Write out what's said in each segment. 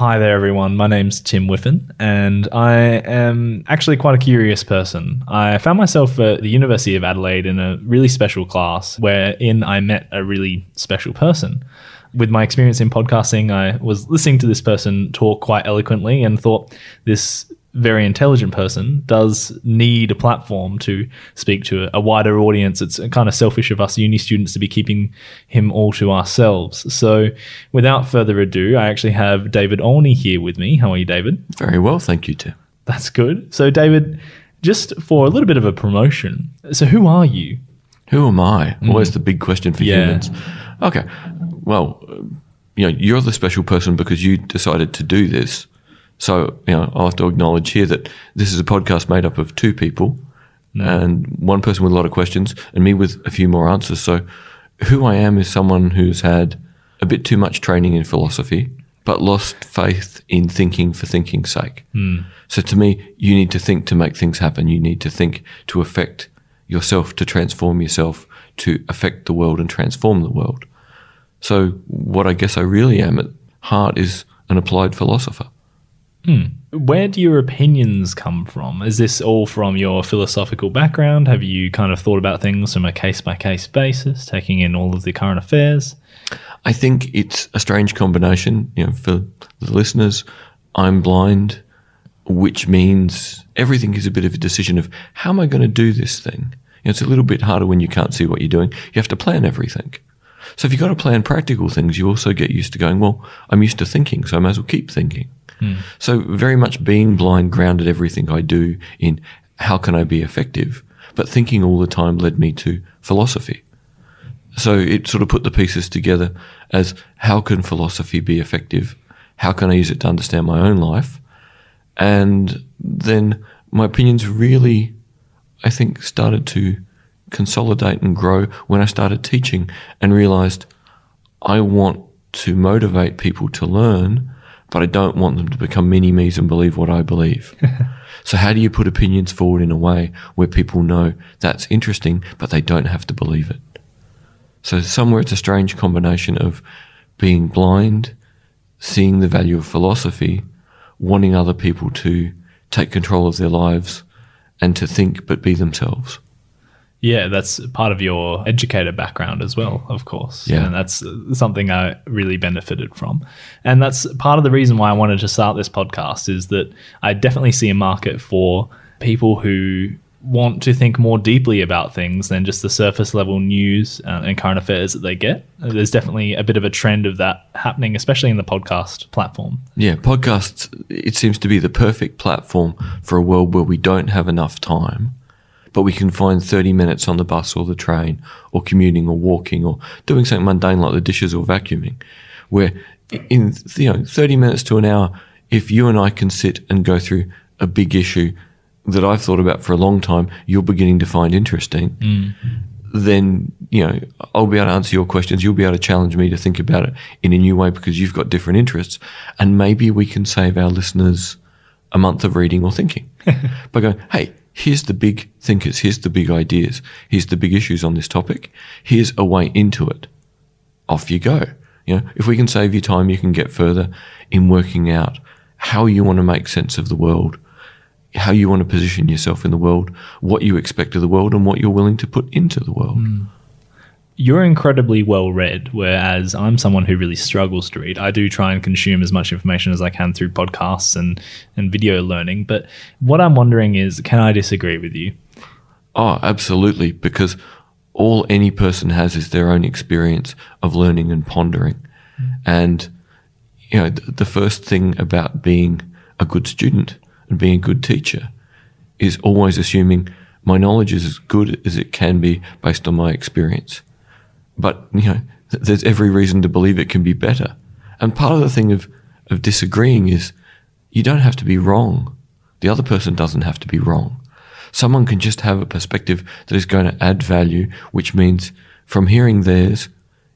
Hi there, everyone. My name's Tim Whiffen, and I am actually quite a curious person. I found myself at the University of Adelaide in a really special class wherein I met a really special person. With my experience in podcasting, I was listening to this person talk quite eloquently and thought this very intelligent person does need a platform to speak to a, a, wider audience. It's kind of selfish of us uni students to be keeping him all to ourselves. So, without further ado, I actually have David Olney here with me. How are you, David? Very well, thank you, Tim. That's good. So, David, just for a little bit of a promotion, so who are you? Who am I? Mm. Always the big question for yeah. humans. Okay, well, you know, you're the special person because you decided to do this so, you know, I'll have to acknowledge here that this is a podcast made up of two people mm. and one person with a lot of questions and me with a few more answers. So, who I am is someone who's had a bit too much training in philosophy, but lost faith in thinking for thinking's sake. Mm. So, to me, you need to think to make things happen. You need to think to affect yourself, to transform yourself, to affect the world and transform the world. So, what I guess I really am at heart is an applied philosopher. Hmm. Where do your opinions come from? Is this all from your philosophical background? Have you kind of thought about things from a case by case basis, taking in all of the current affairs? I think it's a strange combination. You know, for the listeners, I'm blind, which means everything is a bit of a decision of how am I going to do this thing? You know, it's a little bit harder when you can't see what you're doing. You have to plan everything. So if you've got to plan practical things, you also get used to going, well, I'm used to thinking, so I might as well keep thinking. Mm. So very much being blind grounded everything I do in how can I be effective, but thinking all the time led me to philosophy. So it sort of put the pieces together as how can philosophy be effective? How can I use it to understand my own life? And then my opinions really, I think, started to consolidate and grow when I started teaching and realized I want to motivate people to learn but I don't want them to become mini me's and believe what I believe. so how do you put opinions forward in a way where people know that's interesting, but they don't have to believe it? So somewhere it's a strange combination of being blind, seeing the value of philosophy, wanting other people to take control of their lives and to think but be themselves. Yeah, that's part of your educator background as well, of course. Yeah. And that's something I really benefited from. And that's part of the reason why I wanted to start this podcast is that I definitely see a market for people who want to think more deeply about things than just the surface level news uh, and current affairs that they get. There's definitely a bit of a trend of that happening, especially in the podcast platform. Yeah, podcasts, it seems to be the perfect platform for a world where we don't have enough time but we can find 30 minutes on the bus or the train or commuting or walking or doing something mundane like the dishes or vacuuming where in you know 30 minutes to an hour if you and I can sit and go through a big issue that I've thought about for a long time you're beginning to find interesting mm. then you know I'll be able to answer your questions you'll be able to challenge me to think about it in a new way because you've got different interests and maybe we can save our listeners a month of reading or thinking by going hey here's the big thinkers, here's the big ideas, here's the big issues on this topic, here's a way into it. Off you go. You know, if we can save you time, you can get further in working out how you want to make sense of the world, how you want to position yourself in the world, what you expect of the world, and what you're willing to put into the world. Mm you're incredibly well read, whereas I'm someone who really struggles to read. I do try and consume as much information as I can through podcasts and, and video learning. But what I'm wondering is, can I disagree with you? Oh, absolutely. Because all any person has is their own experience of learning and pondering. Mm. And, you know, the first thing about being a good student and being a good teacher is always assuming my knowledge is as good as it can be based on my experience but you know, there's every reason to believe it can be better. And part of the thing of, of disagreeing is you don't have to be wrong. The other person doesn't have to be wrong. Someone can just have a perspective that is going to add value, which means from hearing theirs,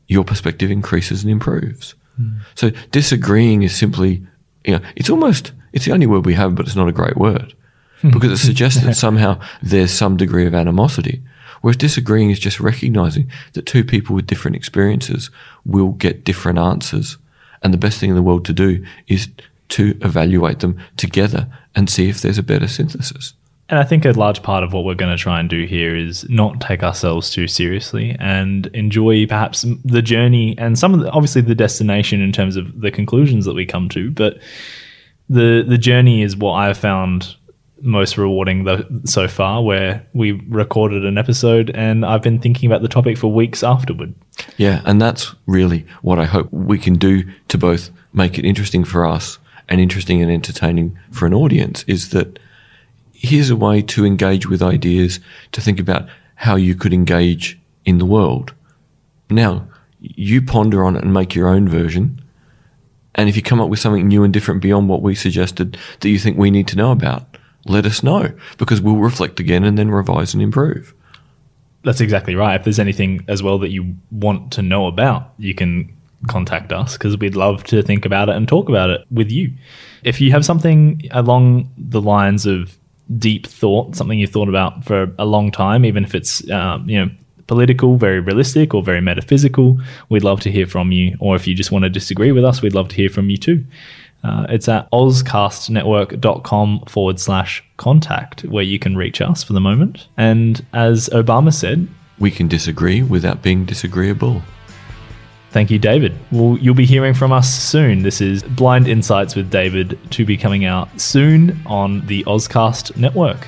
your perspective increases and improves. Mm. So disagreeing is simply, you know, it's almost, it's the only word we have, but it's not a great word because it suggests that somehow there's some degree of animosity. Whereas disagreeing is just recognizing that two people with different experiences will get different answers. And the best thing in the world to do is to evaluate them together and see if there's a better synthesis. And I think a large part of what we're going to try and do here is not take ourselves too seriously and enjoy perhaps the journey and some of the, obviously the destination in terms of the conclusions that we come to, but the the journey is what I've found most rewarding the, so far where we recorded an episode and I've been thinking about the topic for weeks afterward. Yeah, and that's really what I hope we can do to both make it interesting for us and interesting and entertaining for an audience is that here's a way to engage with ideas, to think about how you could engage in the world. Now, you ponder on it and make your own version. And if you come up with something new and different beyond what we suggested that you think we need to know about, let us know because we'll reflect again and then revise and improve. That's exactly right. If there's anything as well that you want to know about, you can contact us because we'd love to think about it and talk about it with you. If you have something along the lines of deep thought, something you've thought about for a long time, even if it's um, you know political, very realistic, or very metaphysical, we'd love to hear from you. Or if you just want to disagree with us, we'd love to hear from you too. Uh, it's at ozcastnetwork.com forward slash contact where you can reach us for the moment. And as Obama said, we can disagree without being disagreeable. Thank you, David. Well, you'll be hearing from us soon. This is Blind Insights with David to be coming out soon on the Ozcast network.